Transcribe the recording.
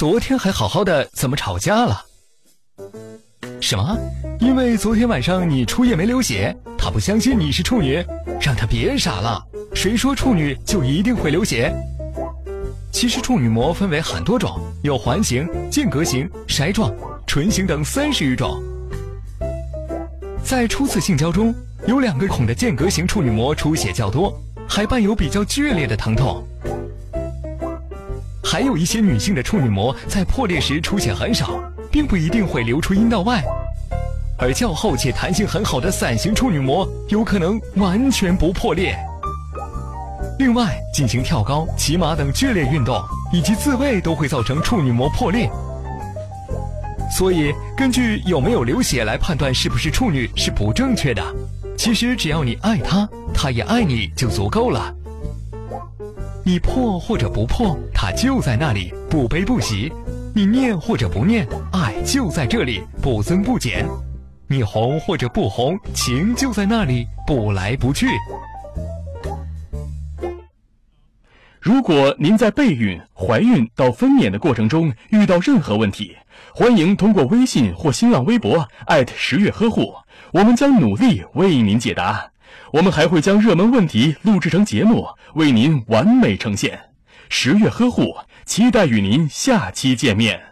昨天还好好的，怎么吵架了？什么？因为昨天晚上你初夜没流血，他不相信你是处女，让他别傻了。谁说处女就一定会流血？其实处女膜分为很多种，有环形、间隔型、筛状、唇形等三十余种。在初次性交中，有两个孔的间隔型处女膜出血较多，还伴有比较剧烈的疼痛。还有一些女性的处女膜在破裂时出血很少，并不一定会流出阴道外，而较厚且弹性很好的伞形处女膜有可能完全不破裂。另外，进行跳高、骑马等剧烈运动以及自慰都会造成处女膜破裂。所以，根据有没有流血来判断是不是处女是不正确的。其实，只要你爱她，她也爱你就足够了。你破或者不破，它就在那里，不悲不喜；你念或者不念，爱就在这里，不增不减；你红或者不红，情就在那里，不来不去。如果您在备孕、怀孕到分娩的过程中遇到任何问题，欢迎通过微信或新浪微博艾特十月呵护，我们将努力为您解答。我们还会将热门问题录制成节目，为您完美呈现。十月呵护，期待与您下期见面。